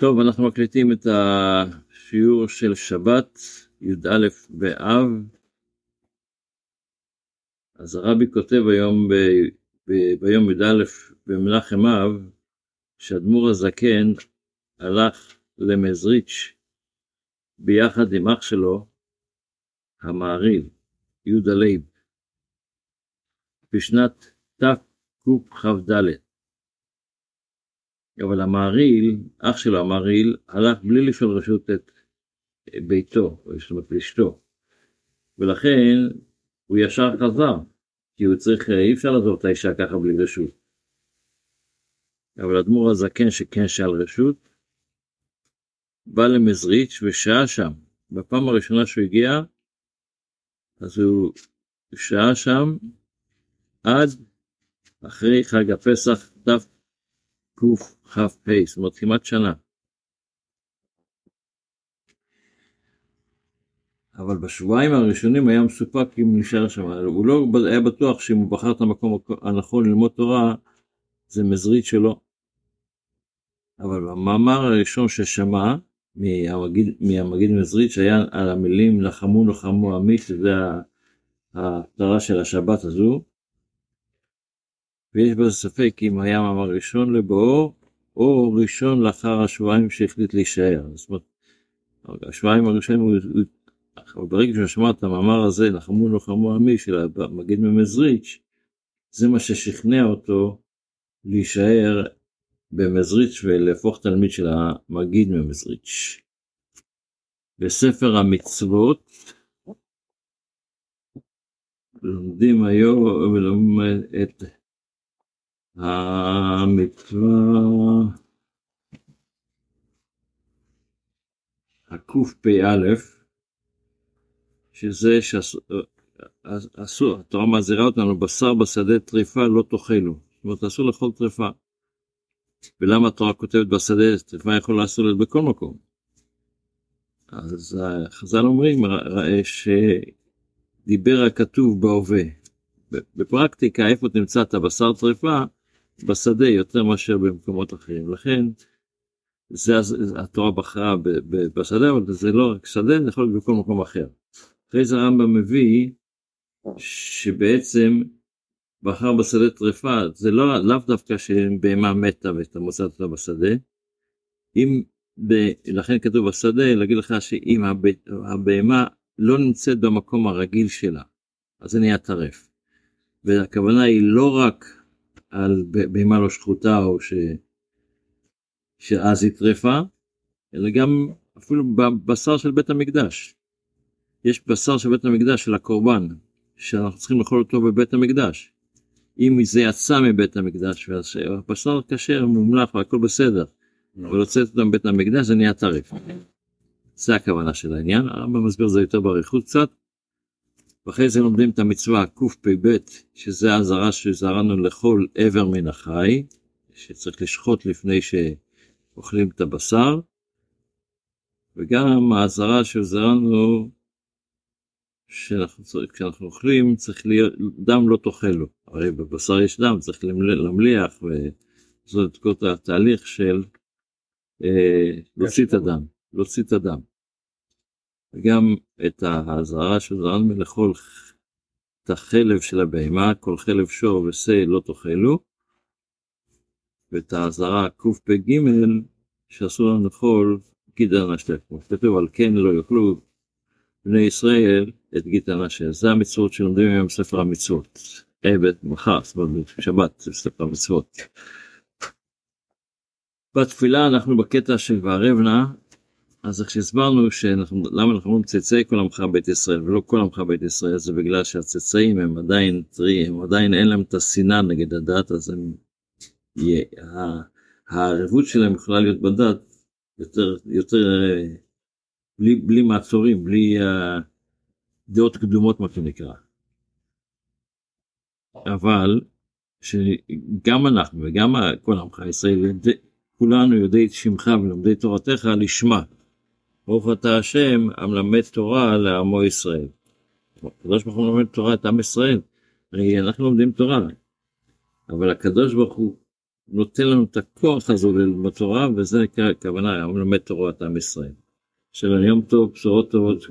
טוב, אנחנו מקליטים את השיעור של שבת, י"א באב. אז הרבי כותב היום ב, ב, ביום י"א במנחם אב, שאדמו"ר הזקן הלך למזריץ' ביחד עם אח שלו, המהרי"ל, יהודה לייב, בשנת תקכ"ד. אבל המעריל, אח שלו המעריל, הלך בלי לשאול רשות את ביתו, או זאת אומרת אשתו. ולכן הוא ישר חזר, כי הוא צריך, אי אפשר לעזוב את האישה ככה בלי רשות. אבל אדמו"ר הזקן שכן שאל רשות, בא למזריץ' ושהה שם. בפעם הראשונה שהוא הגיע, אז הוא שהה שם עד אחרי חג הפסח תקכ"ה, זאת אומרת כמעט שנה. אבל בשבועיים הראשונים היה מסופק אם נשאר שם, הוא לא היה בטוח שאם הוא בחר את המקום הנכון ללמוד תורה, זה מזריד שלו. אבל במאמר הראשון ששמע מהמגיד, מהמגיד מזריד שהיה על המילים לחמו לחמו עמי, שזה ההפטרה של השבת הזו, ויש בזה ספק אם היה מאמר ראשון לבואו, או ראשון לאחר השבועיים שהחליט להישאר. זאת אומרת, השבועיים הראשונים, הוא, ברגע שהוא שמע את המאמר הזה, לחמו לחמו עמי, של המגיד ממזריץ', זה מה ששכנע אותו להישאר במזריץ' ולהפוך תלמיד של המגיד ממזריץ'. בספר המצוות לומדים היום את המצווה הקפ"א, שזה שאסור, התורה מזהירה אותנו, בשר בשדה טריפה לא תאכלו. זאת אומרת, אסור לאכול טריפה. ולמה התורה כותבת בשדה, טריפה יכול לעשות בכל מקום. אז חז"ל אומרים שדיבר הכתוב בהווה. בפרקטיקה, איפה תמצא את הבשר טריפה? בשדה יותר מאשר במקומות אחרים. לכן, זה התורה בחרה בשדה, אבל זה לא רק שדה, זה יכול להיות בכל מקום אחר. אחרי זה הרמב"ם מביא שבעצם בחר בשדה טרפה, זה לא, לאו דווקא שבהמה מתה ואתה מוצא אותה בשדה, אם, ב, לכן כתוב בשדה, להגיד לך שאם הבהמה לא נמצאת במקום הרגיל שלה, אז זה נהיה טרף. והכוונה היא לא רק על בהמה לא שחוטה או ש... שאז היא טרפה, אלא גם אפילו בבשר של בית המקדש. יש בשר של בית המקדש של הקורבן, שאנחנו צריכים לאכול אותו בבית המקדש. אם זה יצא מבית המקדש והבשר כשר מומלח והכל בסדר, אבל הוצאת אותו מבית המקדש זה נהיה טרף. זה הכוונה של העניין, הרמב"ם מסביר את זה יותר באריכות קצת. ואחרי זה לומדים את המצווה קפ"ב, שזה האזהרה שזהרנו לכל עבר מן החי, שצריך לשחוט לפני שאוכלים את הבשר, וגם האזהרה שזהרנו שכשאנחנו אוכלים צריך להיות, דם לא תאכלו, הרי בבשר יש דם, צריך למליח וזאת כל התהליך של אה, להוציא את הדם, להוציא את הדם. וגם את האזהרה של זרען מלאכול את החלב של הבהמה, כל חלב שור ושה לא תאכלו, ואת האזהרה קפ"ג שאסור לנו לאכול גיד הנשף, כמו שכתוב על כן לא יאכלו בני ישראל את גיד הנשף, זה המצוות שלומדים היום בספר המצוות, עבד, מחר, זאת אומרת שבת, בספר המצוות. בתפילה אנחנו בקטע של וערב נא, אז איך שהסברנו שאנחנו, למה אנחנו אומרים צאצאי כל עמך בית ישראל ולא כל עמך בית ישראל זה בגלל שהצאצאים הם עדיין טרי, הם עדיין אין להם את השנאה נגד הדת אז הם, הערבות שלהם יכולה להיות בדת יותר, יותר בלי, בלי מעצורים, בלי uh, דעות קדומות מה שנקרא. אבל שגם אנחנו וגם כל עמך ישראל, כולנו יודעי שמך ולומדי תורתך לשמה. ברוך אתה השם המלמד תורה לעמו ישראל. הקדוש ברוך הוא מלמד תורה את עם ישראל, הרי אנחנו לומדים תורה, אבל הקדוש ברוך הוא נותן לנו את הכוח הזו ללמוד תורה, וזה נקרא הכוונה, היום לומד תורת עם ישראל. שלום יום טוב, בשורות טובות.